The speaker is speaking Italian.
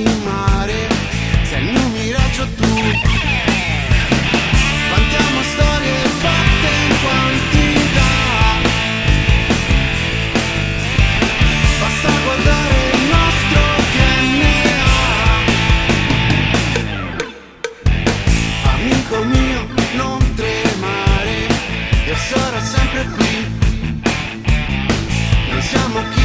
in mare sei il miraggio tu. Quantiamo storie fatte in quantità. Basta guardare il nostro DNA amico mio non tremare io sarò sempre qui. Non siamo chi